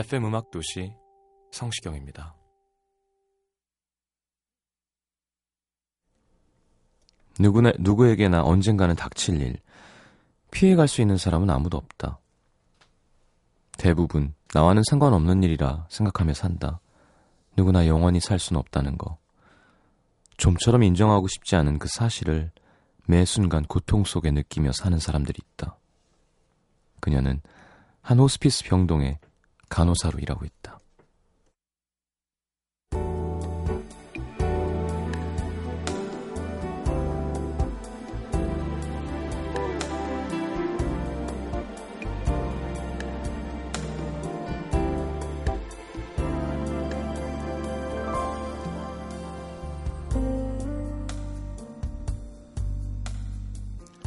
FM 음악 도시 성시경입니다. 누구나 누구에게나 언젠가는 닥칠 일, 피해갈 수 있는 사람은 아무도 없다. 대부분 나와는 상관없는 일이라 생각하며 산다. 누구나 영원히 살 수는 없다는 거. 좀처럼 인정하고 싶지 않은 그 사실을 매 순간 고통 속에 느끼며 사는 사람들이 있다. 그녀는 한 호스피스 병동에 간호사로 일하고 있다.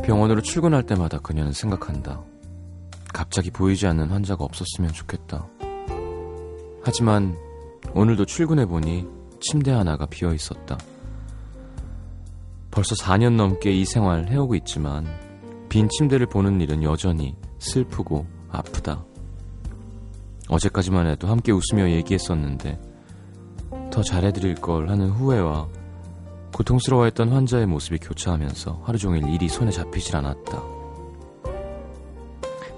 병원으로 출근할 때마다 그녀는 생각한다. 갑자기 보이지 않는 환자가 없었으면 좋겠다. 하지만 오늘도 출근해보니 침대 하나가 비어 있었다. 벌써 4년 넘게 이 생활 해오고 있지만 빈 침대를 보는 일은 여전히 슬프고 아프다. 어제까지만 해도 함께 웃으며 얘기했었는데 더 잘해드릴 걸 하는 후회와 고통스러워했던 환자의 모습이 교차하면서 하루 종일 일이 손에 잡히질 않았다.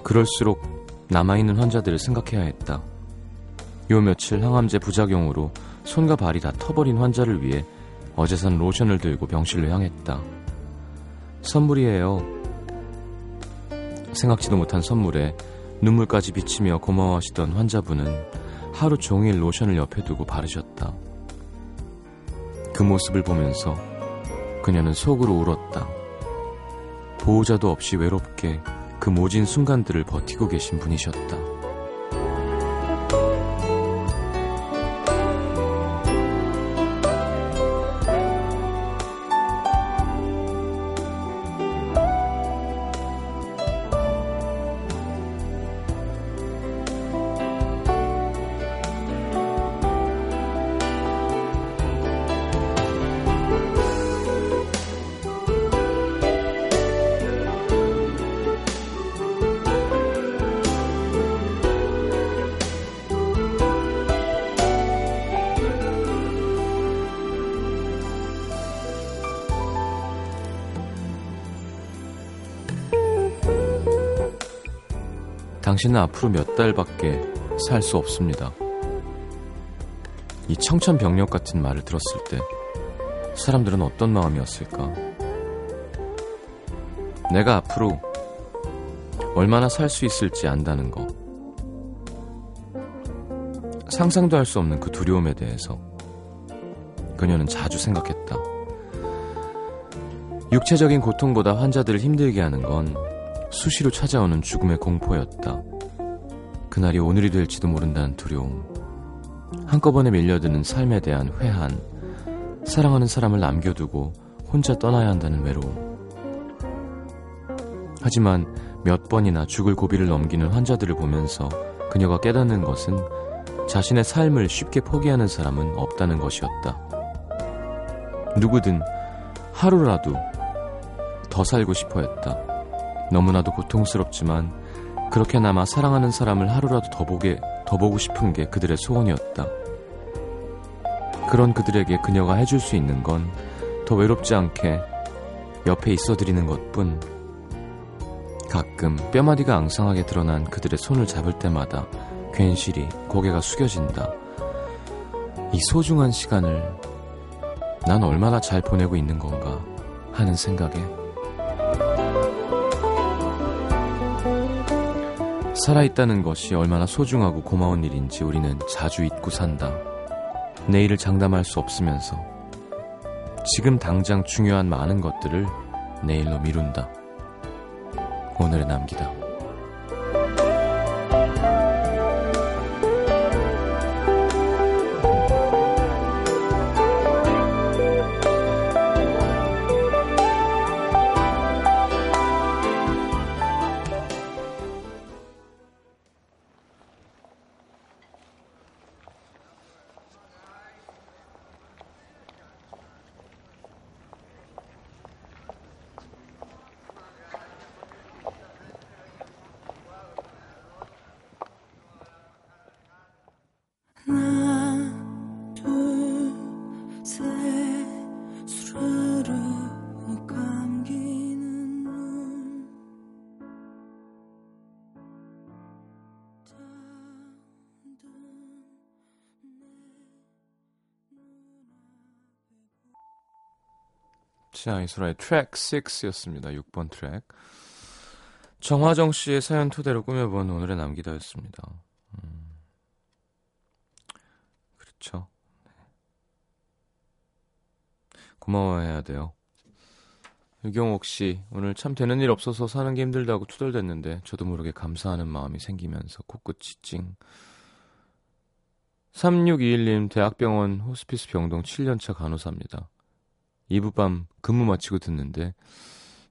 그럴수록 남아있는 환자들을 생각해야 했다. 요 며칠 항암제 부작용으로 손과 발이 다 터버린 환자를 위해 어제 산 로션을 들고 병실로 향했다. 선물이에요. 생각지도 못한 선물에 눈물까지 비치며 고마워하시던 환자분은 하루 종일 로션을 옆에 두고 바르셨다. 그 모습을 보면서 그녀는 속으로 울었다. 보호자도 없이 외롭게 그 모진 순간들을 버티고 계신 분이셨다. 당신은 앞으로 몇 달밖에 살 수 없습니다. 이 청천벽력 같은 말을 들었을 때 사람들은 어떤 마음이었을까? 내가 앞으로 얼마나 살 수 있을지 안다는 거. 상상도 할 수 없는 그 두려움에 대해서 그녀는 자주 생각했다. 육체적인 고통보다 환자들을 힘들게 하는 건 수시로 찾아오는 죽음의 공포였다. 그날이 오늘이 될지도 모른다는 두려움. 한꺼번에 밀려드는 삶에 대한 회한. 사랑하는 사람을 남겨두고 혼자 떠나야 한다는 외로움. 하지만 몇 번이나 죽을 고비를 넘기는 환자들을 보면서 그녀가 깨닫는 것은 자신의 삶을 쉽게 포기하는 사람은 없다는 것이었다. 누구든 하루라도 더 살고 싶어 했다. 너무나도 고통스럽지만 그렇게나마 사랑하는 사람을 하루라도 더 보게 더 보고 싶은 게 그들의 소원이었다. 그런 그들에게 그녀가 해줄 수 있는 건 더 외롭지 않게 옆에 있어 드리는 것뿐. 가끔 뼈마디가 앙상하게 드러난 그들의 손을 잡을 때마다 괜시리 고개가 숙여진다. 이 소중한 시간을 난 얼마나 잘 보내고 있는 건가 하는 생각에 살아있다는 것이 얼마나 소중하고 고마운 일인지 우리는 자주 잊고 산다. 내일을 장담할 수 없으면서 지금 당장 중요한 많은 것들을 내일로 미룬다. 오늘의 남기다. 자, 이소라의 트랙 6였습니다. 6번 트랙. 정화정 씨의 사연 토대로 꾸며본 오늘의 남기다였습니다. 음. 그렇죠. 네. 고마워해야 돼요. 유경옥 씨, 오늘 참 되는 일 없어서 사는 게 힘들다고 투덜댔는데 저도 모르게 감사하는 마음이 생기면서 코끝이 찡. 3621님, 대학병원 호스피스 병동 7년차 간호사입니다. 이부밤 근무 마치고 듣는데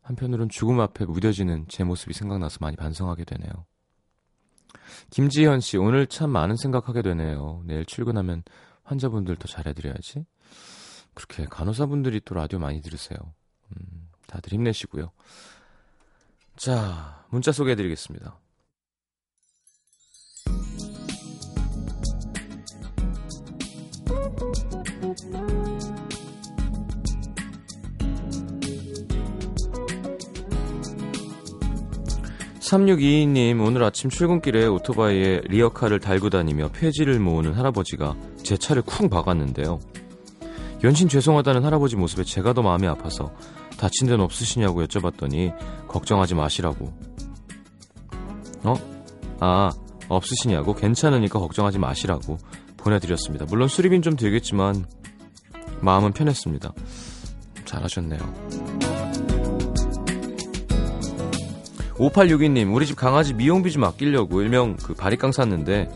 한편으론 죽음 앞에 무뎌지는 제 모습이 생각나서 많이 반성하게 되네요. 김지현 씨, 오늘 참 많은 생각하게 되네요. 내일 출근하면 환자분들 더 잘해드려야지. 그렇게 간호사분들이 또 라디오 많이 들으세요. 음, 다들 힘내시고요. 자, 문자 소개해드리겠습니다. 3622님, 오늘 아침 출근길에 오토바이에 리어카를 달고 다니며 폐지를 모으는 할아버지가 제 차를 쿵 박았는데요. 연신 죄송하다는 할아버지 모습에 제가 더 마음이 아파서 다친 데는 없으시냐고 여쭤봤더니 걱정하지 마시라고. 어? 아, 없으시냐고? 괜찮으니까 걱정하지 마시라고 보내드렸습니다. 물론 수리비는 좀 들겠지만 마음은 편했습니다. 잘하셨네요. 5862님, 우리 집 강아지 미용비 좀 아끼려고 일명 그 바리깡 샀는데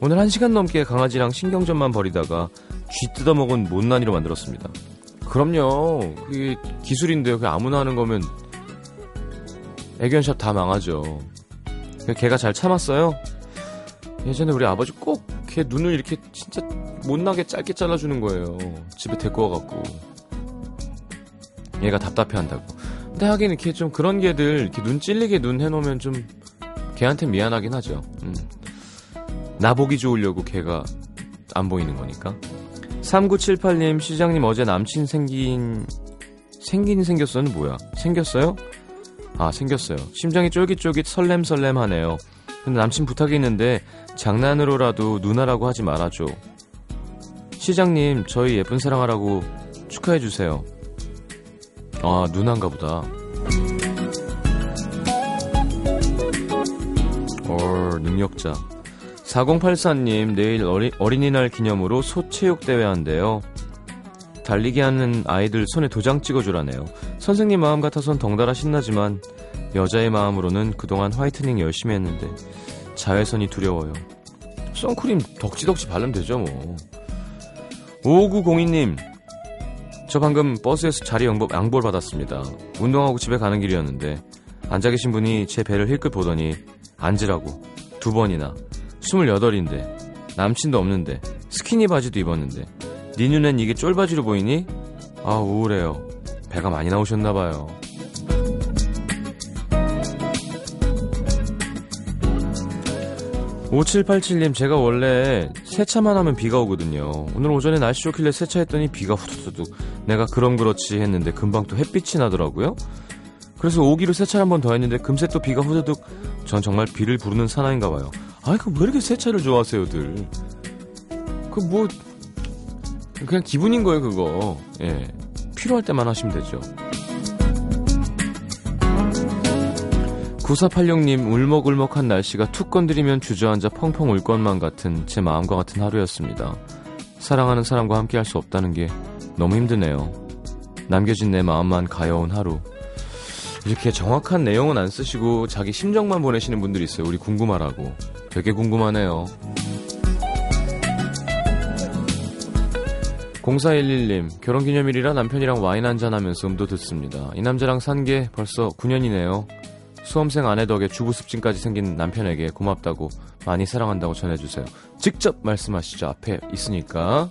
오늘 1시간 넘게 강아지랑 신경전만 벌이다가 쥐 뜯어먹은 못난이로 만들었습니다. 그럼요. 그게 기술인데요. 그 아무나 하는 거면 애견샵 다 망하죠. 걔가 잘 참았어요. 예전에 우리 아버지 꼭 걔 눈을 이렇게 진짜 못나게 짧게 잘라주는 거예요. 집에 데리고 와갖고. 얘가 답답해 한다고. 근데 하긴 이렇게 좀 그런 개들 이렇게 눈 찔리게 눈 해놓으면 좀 걔한테 미안하긴 하죠. 음. 나 보기 좋으려고 걔가 안 보이는 거니까. 3978님, 시장님 어제 남친 생긴, 생긴 생겼어는 뭐야? 생겼어요? 아, 생겼어요. 심장이 쫄깃쫄깃 설렘설렘 하네요. 근데 남친 부탁이 있는데 장난으로라도 누나라고 하지 말아줘. 시장님, 저희 예쁜 사랑하라고 축하해주세요. 아, 누나인가 보다. 어, 능력자. 4084님, 내일 어리, 어린이날 기념으로 소체육대회 한대요. 달리기 하는 아이들 손에 도장 찍어주라네요. 선생님 마음 같아선 덩달아 신나지만 여자의 마음으로는 그동안 화이트닝 열심히 했는데 자외선이 두려워요. 선크림 덕지덕지 바르면 되죠 뭐. 5902님 저 방금 버스에서 자리 양보, 양보를 받았습니다. 운동하고 집에 가는 길이었는데 앉아 계신 분이 제 배를 힐끗 보더니 앉으라고 두 번이나 28인데 남친도 없는데 스키니 바지도 입었는데 네 눈엔 이게 쫄바지로 보이니? 아 우울해요. 배가 많이 나오셨나 봐요. 5787님, 제가 원래 세차만 하면 비가 오거든요. 오늘 오전에 날씨 좋길래 세차했더니 비가 후두둑. 내가 그럼 그렇지 했는데 금방 또 햇빛이 나더라고요. 그래서 오기로 세차를 한 번 더 했는데 금세 또 비가 후두둑. 전 정말 비를 부르는 사나인가 봐요. 아이, 그왜 이렇게 세차를 좋아하세요들. 그 뭐, 그냥 기분인 거예요, 그거. 예. 필요할 때만 하시면 되죠. 9486님 울먹울먹한 날씨가 툭 건드리면 주저앉아 펑펑 울 것만 같은 제 마음과 같은 하루였습니다. 사랑하는 사람과 함께 할 수 없다는 게 너무 힘드네요. 남겨진 내 마음만 가여운 하루. 이렇게 정확한 내용은 안 쓰시고 자기 심정만 보내시는 분들이 있어요. 우리 궁금하라고. 되게 궁금하네요. 0411님, 결혼기념일이라 남편이랑 와인 한잔 하면서 음도 듣습니다. 이 남자랑 산 게 벌써 9년이네요. 수험생 아내 덕에 주부 습진까지 생긴 남편에게 고맙다고 많이 사랑한다고 전해주세요. 직접 말씀하시죠. 앞에 있으니까.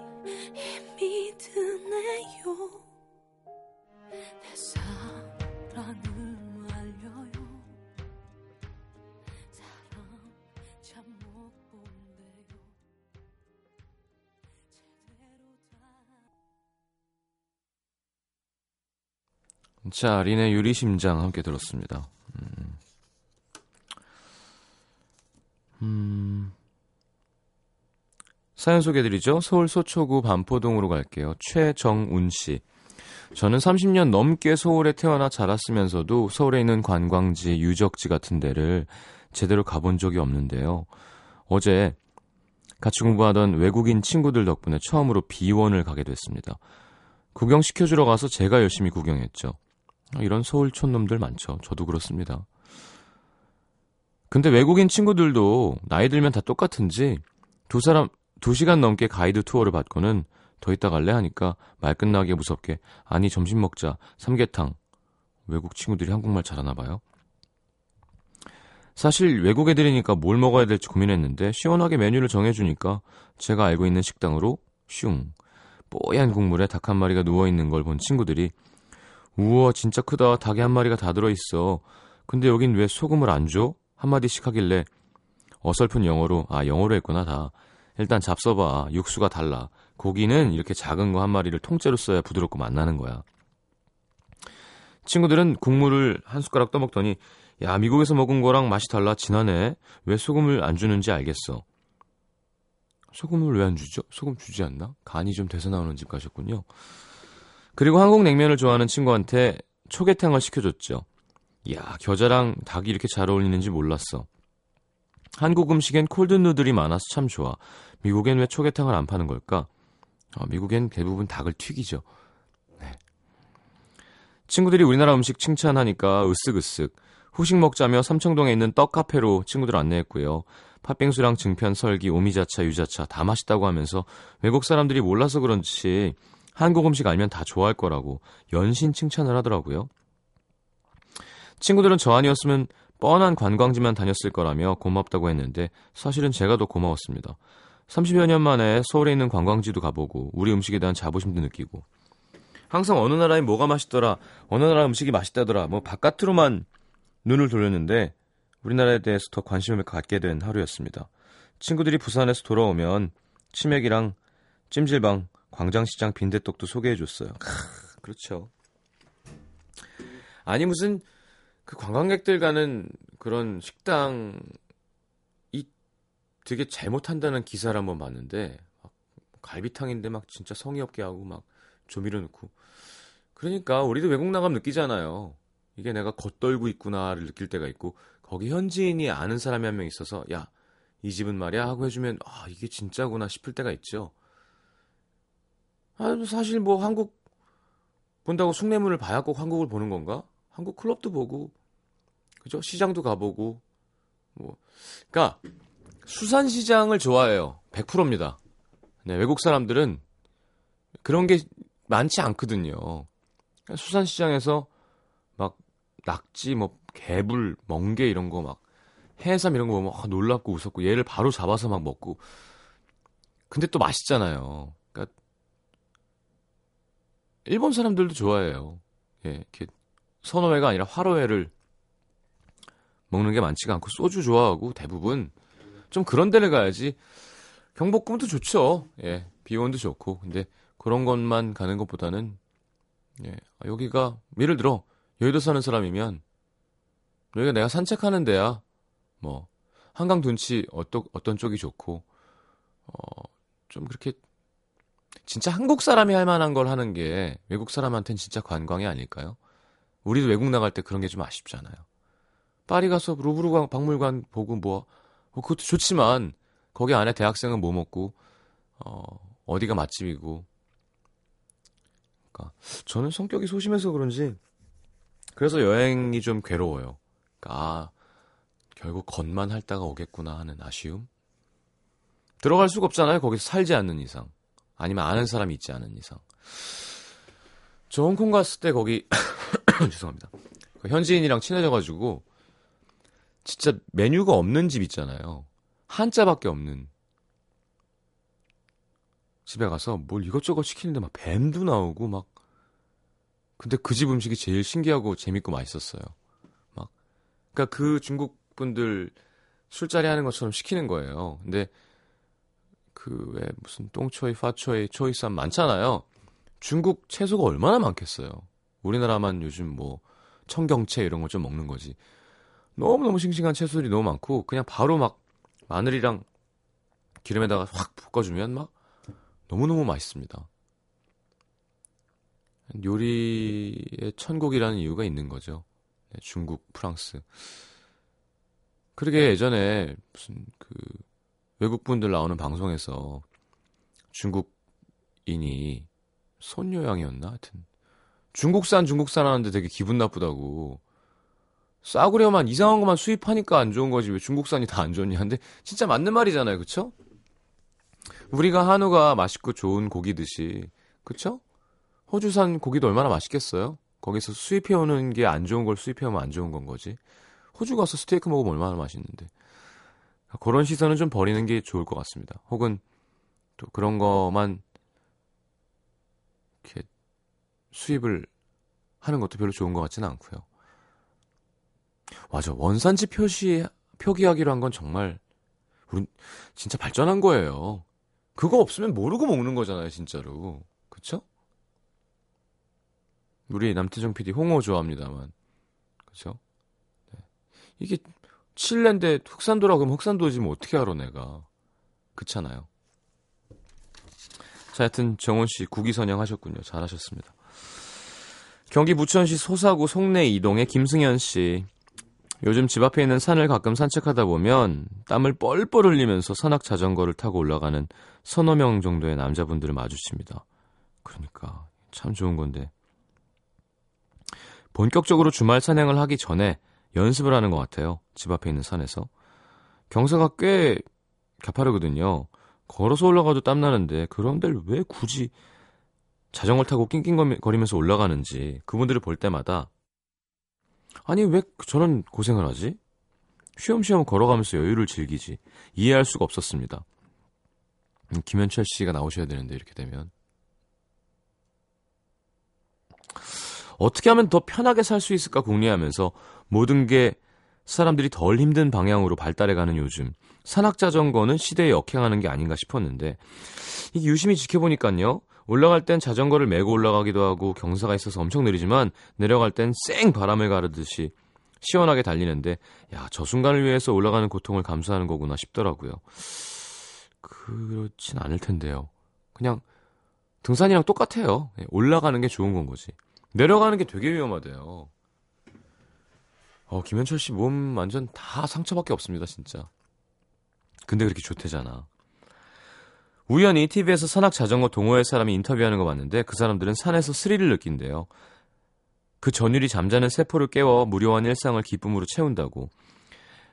자, 린의 유리심장 함께 들었습니다. 음. 음. 사연 소개드리죠. 서울 소초구 반포동으로 갈게요. 최정운 씨. 저는 30년 넘게 서울에 태어나 자랐으면서도 서울에 있는 관광지, 유적지 같은 데를 제대로 가본 적이 없는데요. 어제 같이 공부하던 외국인 친구들 덕분에 처음으로 비원을 가게 됐습니다. 구경시켜주러 가서 제가 열심히 구경했죠. 이런 서울 촌 놈들 많죠. 저도 그렇습니다. 근데 외국인 친구들도 나이 들면 다 똑같은지 두 사람 두 시간 넘게 가이드 투어를 받고는 더 있다 갈래 하니까 말 끝나게 무섭게 아니 점심 먹자 삼계탕 외국 친구들이 한국말 잘하나 봐요. 사실 외국 애들이니까 뭘 먹어야 될지 고민했는데 시원하게 메뉴를 정해주니까 제가 알고 있는 식당으로 슝 뽀얀 국물에 닭 한 마리가 누워있는 걸 본 친구들이 우와 진짜 크다. 닭이 한 마리가 다 들어있어. 근데 여긴 왜 소금을 안 줘? 한마디씩 하길래 어설픈 영어로 아 영어로 했구나 다. 일단 잡숴봐. 육수가 달라. 고기는 이렇게 작은 거 한 마리를 통째로 써야 부드럽고 맛나는 거야. 친구들은 국물을 한 숟가락 떠먹더니 야 미국에서 먹은 거랑 맛이 달라. 진하네. 왜 소금을 안 주는지 알겠어. 소금을 왜 안 주죠? 소금 주지 않나? 간이 좀 돼서 나오는 집 가셨군요 그리고 한국 냉면을 좋아하는 친구한테 초계탕을 시켜줬죠. 이야, 겨자랑 닭이 이렇게 잘 어울리는지 몰랐어. 한국 음식엔 콜드 누들이 많아서 참 좋아. 미국엔 왜 초계탕을 안 파는 걸까? 어, 미국엔 대부분 닭을 튀기죠. 네. 친구들이 우리나라 음식 칭찬하니까 으쓱으쓱. 후식 먹자며 삼청동에 있는 떡 카페로 친구들 안내했고요. 팥빙수랑 증편, 설기, 오미자차, 유자차 다 맛있다고 하면서 외국 사람들이 몰라서 그런지 한국 음식 알면 다 좋아할 거라고 연신 칭찬을 하더라고요. 친구들은 저 아니었으면 뻔한 관광지만 다녔을 거라며 고맙다고 했는데 사실은 제가 더 고마웠습니다. 30여 년 만에 서울에 있는 관광지도 가보고 우리 음식에 대한 자부심도 느끼고 항상 어느 나라에 뭐가 맛있더라 어느 나라 음식이 맛있다더라 뭐 바깥으로만 눈을 돌렸는데 우리나라에 대해서 더 관심을 갖게 된 하루였습니다. 친구들이 부산에서 돌아오면 치맥이랑 찜질방 광장시장 빈대떡도 소개해줬어요. 크, 그렇죠. 아니 무슨 그 관광객들 가는 그런 식당 이 되게 잘못한다는 기사를 한번 봤는데 막 갈비탕인데 막 진짜 성의 없게 하고 막 조미료 넣고 그러니까 우리도 외국 나가면 느끼잖아요. 이게 내가 겉돌고 있구나를 느낄 때가 있고 거기 현지인이 아는 사람이 한 명 있어서 야 이 집은 말이야 하고 해주면 아 이게 진짜구나 싶을 때가 있죠. 아, 사실 뭐 한국 본다고 숭례문을 봐야 꼭 한국을 보는 건가? 한국 클럽도 보고, 그죠? 시장도 가보고, 뭐. 그니까, 수산시장을 좋아해요. 100%입니다. 네, 외국 사람들은 그런 게 많지 않거든요. 수산시장에서 막 낙지, 뭐, 개불, 멍게 이런 거 막, 해삼 이런 거 보면 아, 놀랍고 웃었고, 얘를 바로 잡아서 막 먹고. 근데 또 맛있잖아요. 일본 사람들도 좋아해요. 예, 이렇게 선어회가 아니라 화로회를 먹는 게 많지가 않고 소주 좋아하고 대부분 좀 그런 데를 가야지 경복궁도 좋죠. 예. 비원도 좋고. 근데 그런 것만 가는 것보다는 예. 아, 여기가 예를 들어 여의도 사는 사람이면 여기가 내가 산책하는 데야. 뭐 한강 둔치 어떤 어떤 쪽이 좋고 어 좀 그렇게 진짜 한국 사람이 할 만한 걸 하는 게 외국 사람한테는 진짜 관광이 아닐까요? 우리도 외국 나갈 때 그런 게 좀 아쉽잖아요. 파리 가서 루브르 박물관 보고 뭐, 뭐 그것도 좋지만 거기 안에 대학생은 뭐 먹고 어, 어디가 맛집이고 그러니까 저는 성격이 소심해서 그런지 그래서 여행이 좀 괴로워요. 그러니까 아, 결국 겉만 핥다가 오겠구나 하는 아쉬움. 들어갈 수가 없잖아요. 거기서 살지 않는 이상. 아니면 아는 사람이 있지 않은 이상. 저 홍콩 갔을 때 거기 죄송합니다. 그 현지인이랑 친해져가지고 진짜 메뉴가 없는 집 있잖아요. 한자밖에 없는 집에 가서 뭘 이것저것 시키는데 막 뱀도 나오고 막 근데 그 집 음식이 제일 신기하고 재밌고 맛있었어요. 막 그러니까 그 중국 분들 술자리 하는 것처럼 시키는 거예요. 근데 그 왜 무슨 똥초이, 파초이, 초이쌈 많잖아요. 중국 채소가 얼마나 많겠어요. 우리나라만 요즘 뭐 청경채 이런 거 좀 먹는 거지. 너무너무 싱싱한 채소들이 너무 많고 그냥 바로 막 마늘이랑 기름에다가 확 볶아주면 막 너무너무 맛있습니다. 요리의 천국이라는 이유가 있는 거죠. 네, 중국, 프랑스. 그러게 예전에 무슨 그 외국분들 나오는 방송에서 중국인이 손요양이었나? 하여튼. 중국산 중국산 하는데 되게 기분 나쁘다고. 싸구려만 이상한 것만 수입하니까 안 좋은 거지. 왜 중국산이 다 안 좋냐 근데 진짜 맞는 말이잖아요. 그쵸? 우리가 한우가 맛있고 좋은 고기듯이. 그쵸? 호주산 고기도 얼마나 맛있겠어요? 거기서 수입해오는 게 안 좋은 걸 수입해오면 안 좋은 건 거지. 호주 가서 스테이크 먹으면 얼마나 맛있는데 그런 시선은 좀 버리는 게 좋을 것 같습니다 혹은 또 그런 거만 이렇게 수입을 하는 것도 별로 좋은 것 같지는 않고요. 맞아. 원산지 표시, 표기하기로 한 건 정말, 우리 진짜 발전한 거예요. 그거 없으면 모르고 먹는 거잖아요, 진짜로. 그쵸? 우리 남태정 PD 홍어 좋아합니다만. 그쵸? 네. 이게 칠레인데 흑산도라고 하면 흑산도지 뭐 어떻게 알아, 내가. 그렇잖아요. 자, 하여튼 정원 씨 국위 선양하셨군요. 잘하셨습니다. 경기 부천시 소사구 송내 이동의 김승현 씨. 요즘 집 앞에 있는 산을 가끔 산책하다 보면 땀을 뻘뻘 흘리면서 산악 자전거를 타고 올라가는 서너 명 정도의 남자분들을 마주칩니다. 그러니까 참 좋은 건데. 본격적으로 주말 산행을 하기 전에 연습을 하는 것 같아요. 집 앞에 있는 산에서. 경사가 꽤 가파르거든요. 걸어서 올라가도 땀나는데 그런 데를 왜 굳이 자전거를 타고 낑낑거리면서 올라가는지 그분들을 볼 때마다 아니 왜 저런 고생을 하지? 쉬엄쉬엄 걸어가면서 여유를 즐기지 이해할 수가 없었습니다. 음, 김현철 씨가 나오셔야 되는데 이렇게 되면 어떻게 하면 더 편하게 살 수 있을까 궁리하면서 모든 게 사람들이 덜 힘든 방향으로 발달해가는 요즘 산악자전거는 시대에 역행하는 게 아닌가 싶었는데 이게 유심히 지켜보니까요. 올라갈 땐 자전거를 메고 올라가기도 하고 경사가 있어서 엄청 느리지만 내려갈 땐 쌩 바람을 가르듯이 시원하게 달리는데 야 저 순간을 위해서 올라가는 고통을 감수하는 거구나 싶더라고요. 그렇진 않을 텐데요. 그냥 등산이랑 똑같아요. 예, 올라가는 게 좋은 건 거지. 내려가는 게 되게 위험하대요 어, 김현철 씨 몸 완전 다 상처밖에 없습니다, 진짜. 근데 그렇게 좋대잖아. 우연히 TV에서 산악 자전거 동호회 사람이 인터뷰하는 거 봤는데 그 사람들은 산에서 스릴을 느낀대요. 그 전율이 잠자는 세포를 깨워 무료한 일상을 기쁨으로 채운다고.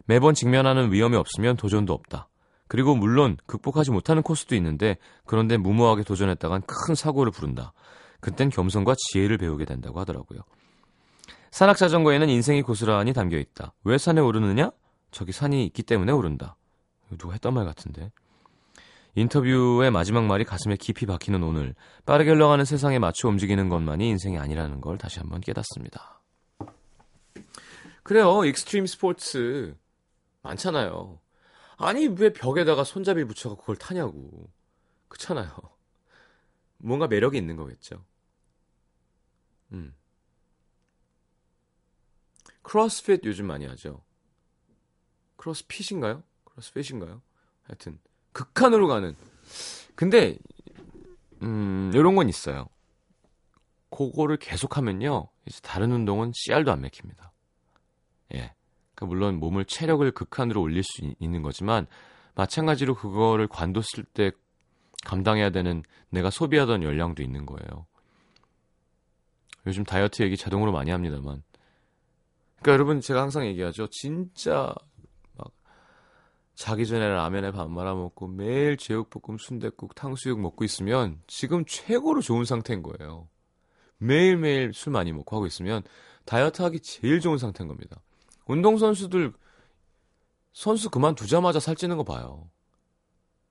매번 직면하는 위험이 없으면 도전도 없다. 그리고 물론 극복하지 못하는 코스도 있는데 그런데 무모하게 도전했다간 큰 사고를 부른다. 그땐 겸손과 지혜를 배우게 된다고 하더라고요. 산악자전거에는 인생이 고스란히 담겨 있다. 왜 산에 오르느냐? 저기 산이 있기 때문에 오른다. 누가 했던 말 같은데. 인터뷰의 마지막 말이 가슴에 깊이 박히는 오늘 빠르게 흘러가는 세상에 맞춰 움직이는 것만이 인생이 아니라는 걸 다시 한번 깨닫습니다. 그래요. 익스트림 스포츠 많잖아요. 아니 왜 벽에다가 손잡이 붙여갖고 그걸 타냐고. 그렇잖아요. 뭔가 매력이 있는 거겠죠. 음. 크로스핏 요즘 많이 하죠. 크로스핏인가요? 크로스핏인가요? 하여튼 극한으로 가는. 근데 음, 요런 건 있어요. 그거를 계속하면요. 이제 다른 운동은 씨알도 안 맥힙니다. 예. 그러니까 물론 몸을 체력을 극한으로 올릴 수 있는 거지만 마찬가지로 그거를 관뒀을 때 감당해야 되는 내가 소비하던 열량도 있는 거예요. 요즘 다이어트 얘기 자동으로 많이 합니다만. 그러니까 여러분 제가 항상 얘기하죠. 진짜 막 자기 전에 라면에 밥 말아 먹고 매일 제육볶음, 순댓국, 탕수육 먹고 있으면 지금 최고로 좋은 상태인 거예요. 매일매일 술 많이 먹고 하고 있으면 다이어트 하기 제일 좋은 상태인 겁니다. 운동선수들 선수 그만두자마자 살찌는 거 봐요.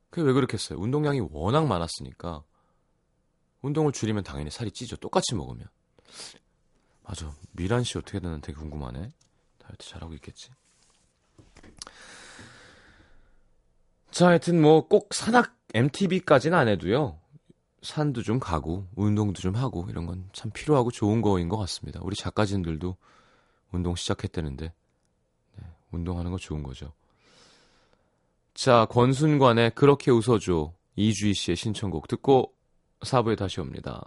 그게 왜 그렇겠어요? 운동량이 워낙 많았으니까 운동을 줄이면 당연히 살이 찌죠. 똑같이 먹으면. 맞아. 미란 씨 어떻게 되나 되게 궁금하네. 다이어트 잘하고 있겠지. 자, 하여튼 뭐 꼭 산악 MTB까지는 안 해도요. 산도 좀 가고 운동도 좀 하고 이런 건 참 필요하고 좋은 거인 것 같습니다. 우리 작가진들도 운동 시작했다는데 네, 운동하는 거 좋은 거죠. 자, 권순관의 그렇게 웃어줘 이주희 씨의 신청곡 듣고 4부에 다시 옵니다.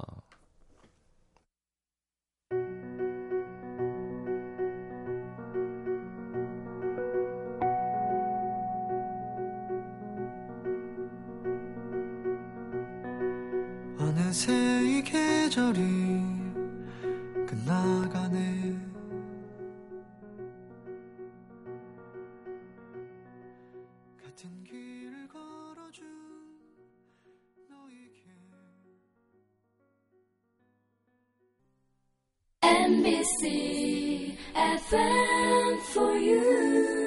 어느새 이 계절이 끝나가네 같은 길을 걸어준 너에게 NBC FM for you.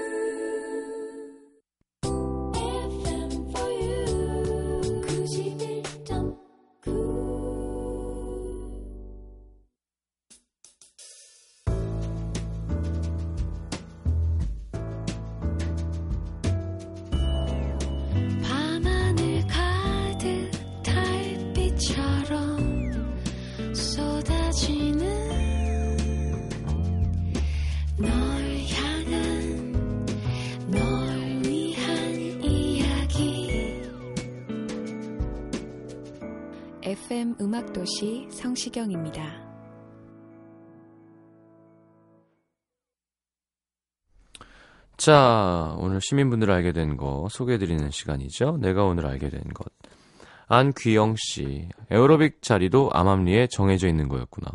음악도시 성시경입니다. 자, 오늘 시민분들 알게 된 거 소개해드리는 시간이죠. 내가 오늘 알게 된 것. 안귀영 씨, 에어로빅 자리도 암암리에 정해져 있는 거였구나.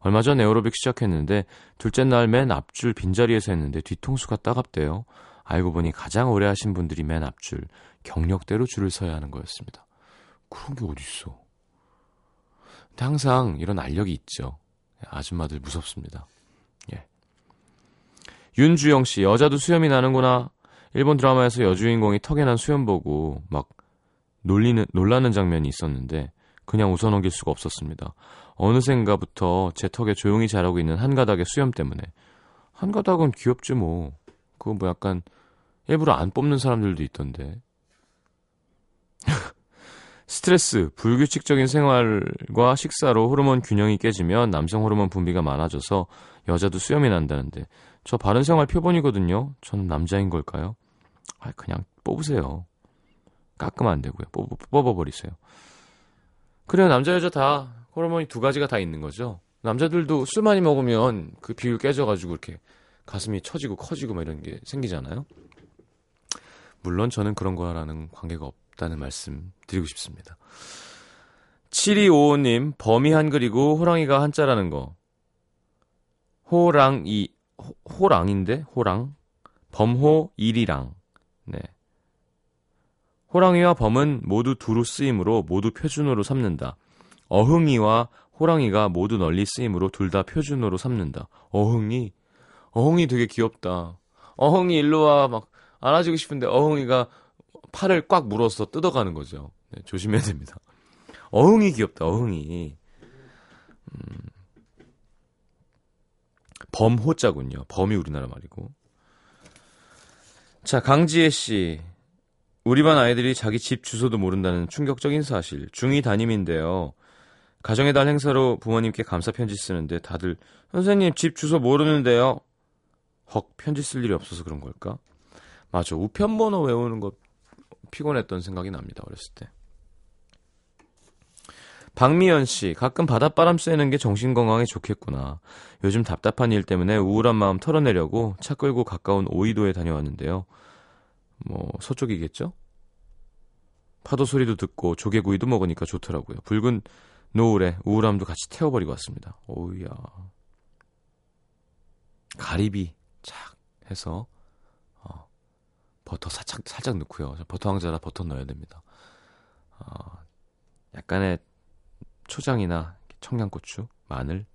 얼마 전 에어로빅 시작했는데 둘째 날 맨 앞줄 빈자리에서 했는데 뒤통수가 따갑대요. 알고 보니 가장 오래 하신 분들이 맨 앞줄 경력대로 줄을 서야 하는 거였습니다. 그런 게 어딨어. 항상 이런 알력이 있죠. 아줌마들 무섭습니다. 예. 윤주영 씨, 여자도 수염이 나는구나. 일본 드라마에서 여주인공이 턱에 난 수염 보고 막 놀리는, 놀라는 장면이 있었는데 그냥 웃어넘길 수가 없었습니다. 어느샌가부터 제 턱에 조용히 자라고 있는 한 가닥의 수염 때문에. 한 가닥은 귀엽지 뭐. 그거 뭐 약간 일부러 안 뽑는 사람들도 있던데. 스트레스, 불규칙적인 생활과 식사로 호르몬 균형이 깨지면 남성 호르몬 분비가 많아져서 여자도 수염이 난다는데 저 바른 생활 표본이거든요. 저는 남자인 걸까요? 아, 그냥 뽑으세요. 깎으면 안 되고요. 뽑, 뽑아버리세요. 그래요. 남자 여자 다 호르몬이 두 가지가 다 있는 거죠. 남자들도 술 많이 먹으면 그 비율 깨져가지고 이렇게 가슴이 처지고 커지고 막 이런 게 생기잖아요. 물론 저는 그런 거라는 관계가 없 다는 말씀 드리고 싶습니다. 7255님, 범이 한글이고 호랑이가 한자라는 거. 호랑이, 호, 호랑인데? 호랑? 범호 일이랑. 네. 호랑이와 범은 모두 두루 쓰임으로 모두 표준어로 삼는다. 어흥이와 호랑이가 모두 널리 쓰임으로 둘 다 표준어로 삼는다. 어흥이? 어흥이 되게 귀엽다. 어흥이 일로 와. 막 안아주고 싶은데 어흥이가 팔을 꽉 물어서 뜯어가는 거죠. 네, 조심해야 됩니다. 어흥이 귀엽다. 어흥이. 음. 범호자군요. 범이 우리나라 말이고. 자, 강지혜 씨. 우리 반 아이들이 자기 집 주소도 모른다는 충격적인 사실. 중2 담임인데요. 가정의 달 행사로 부모님께 감사 편지 쓰는데 다들 선생님 집 주소 모르는데요. 헉 편지 쓸 일이 없어서 그런 걸까? 맞아 우편번호 외우는 거 피곤했던 생각이 납니다 어렸을 때. 박미연 씨 가끔 바닷바람 쐬는 게 정신 건강에 좋겠구나. 요즘 답답한 일 때문에 우울한 마음 털어내려고 차 끌고 가까운 오이도에 다녀왔는데요. 뭐 서쪽이겠죠? 파도 소리도 듣고 조개구이도 먹으니까 좋더라고요. 붉은 노을에 우울함도 같이 태워버리고 왔습니다. 오우야. 가리비 착 해서 어, 버터 살짝 살짝 넣고요. 버터 왕자라 버터 넣어야 됩니다. 어, 약간의 초장이나 청양고추, 마늘.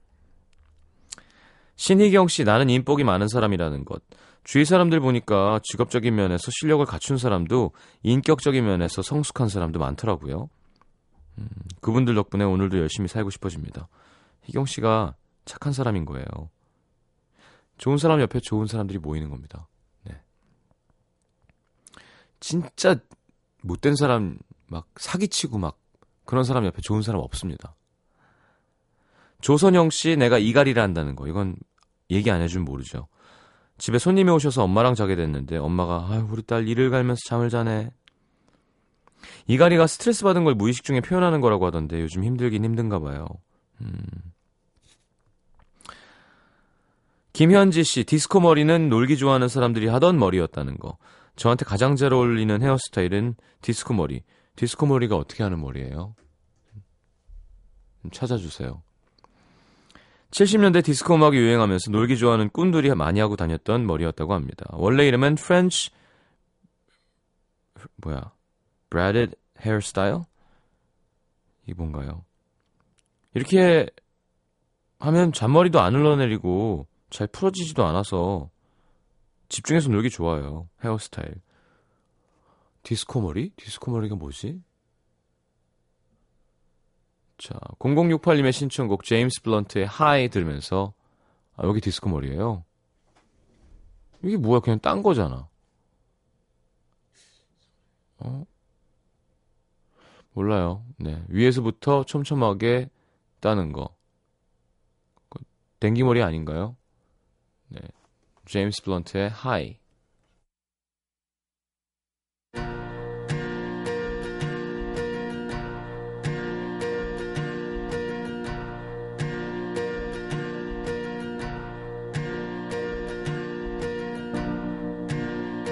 신희경 씨, 나는 인복이 많은 사람이라는 것. 주위 사람들 보니까 직업적인 면에서 실력을 갖춘 사람도 인격적인 면에서 성숙한 사람도 많더라고요. 음, 그분들 덕분에 오늘도 열심히 살고 싶어집니다. 희경 씨가 착한 사람인 거예요. 좋은 사람 옆에 좋은 사람들이 모이는 겁니다. 네. 진짜 못된 사람 막 사기치고 막 그런 사람 옆에 좋은 사람 없습니다. 조선영 씨 내가 이갈이라 한다는 거 이건 얘기 안 해주면 모르죠. 집에 손님이 오셔서 엄마랑 자게 됐는데 엄마가 아유 우리 딸 이를 갈면서 잠을 자네. 이갈이가 스트레스 받은 걸 무의식 중에 표현하는 거라고 하던데 요즘 힘들긴 힘든가 봐요. 음. 김현지 씨, 디스코 머리는 놀기 좋아하는 사람들이 하던 머리였다는 거. 저한테 가장 잘 어울리는 헤어스타일은 디스코 머리. 디스코 머리가 어떻게 하는 머리예요? 좀 찾아주세요. 70년대 디스코 음악이 유행하면서 놀기 좋아하는 꾼들이 많이 하고 다녔던 머리였다고 합니다. 원래 이름은 French 뭐야? braided hairstyle? 이 뭔가요? 이렇게 하면 잔머리도 안 흘러내리고 잘 풀어지지도 않아서 집중해서 놀기 좋아요. 헤어스타일. 디스코 머리? 디스코 머리가 뭐지? 자, 0068님의 신청곡 제임스 블런트의 High 들으면서 아, 여기 디스코 머리예요. 이게 뭐야? 그냥 딴 거잖아. 어? 몰라요. 네. 위에서부터 촘촘하게 따는 거. 댕기머리 아닌가요? 네. 제임스 블런트의 하이.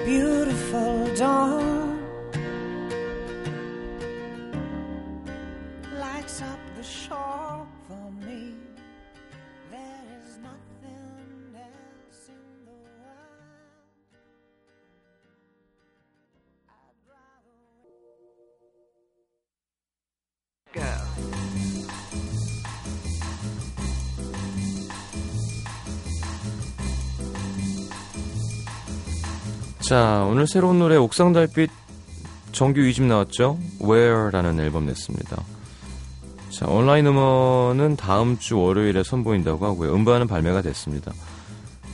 beautiful dawn 자, 오늘 새로운 노래 옥상 달빛 정규 2집 나왔죠? Where라는 앨범 냈습니다. 자, 온라인 음원은 다음 주 월요일에 선보인다고 하고요. 음반은 발매가 됐습니다.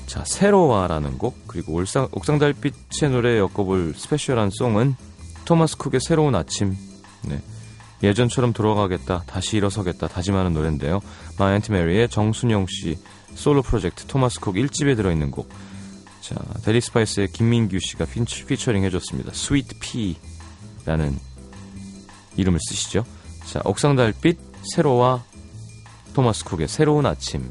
자, 새로와라는 곡, 그리고 옥상, 옥상 달빛의 노래에 엮어볼 special한 song은 토마스 쿡의 새로운 아침. 네. 예전처럼 돌아가겠다, 다시 일어서겠다, 다짐하는 노래인데요. 마이 앤트 메리의 정순용 씨 솔로 프로젝트 토마스 쿡 1집에 들어있는 곡. 자, 델리 스파이스의 김민규 씨가 피처, 피처링 해줬습니다. 스위트 피라는 이름을 쓰시죠. 자, 옥상 달빛, 새로와 토마스 쿡의 새로운 아침.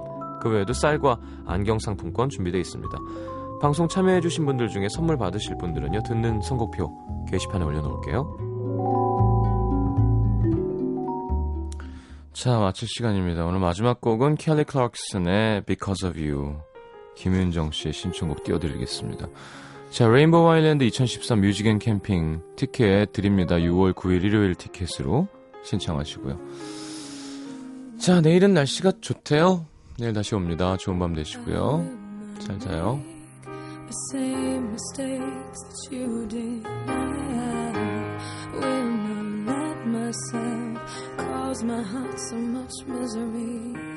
그 외에도 쌀과 안경 상품권 준비되어 있습니다. 방송 참여해주신 분들 중에 선물 받으실 분들은요, 듣는 선곡표 게시판에 올려놓을게요. 자, 마칠 시간입니다. 오늘 마지막 곡은 켈리 클락슨의 Because of You. 김윤정 씨의 신청곡 띄워드리겠습니다. 자, 레인보우 아일랜드 2013 Music and Camping 티켓 드립니다. 6월 9일 일요일 티켓으로 신청하시고요. 자, 내일은 날씨가 좋대요. 내일 다시 옵니다. 좋은 밤 되시고요. 잘 자요. Myself cause my heart so much misery.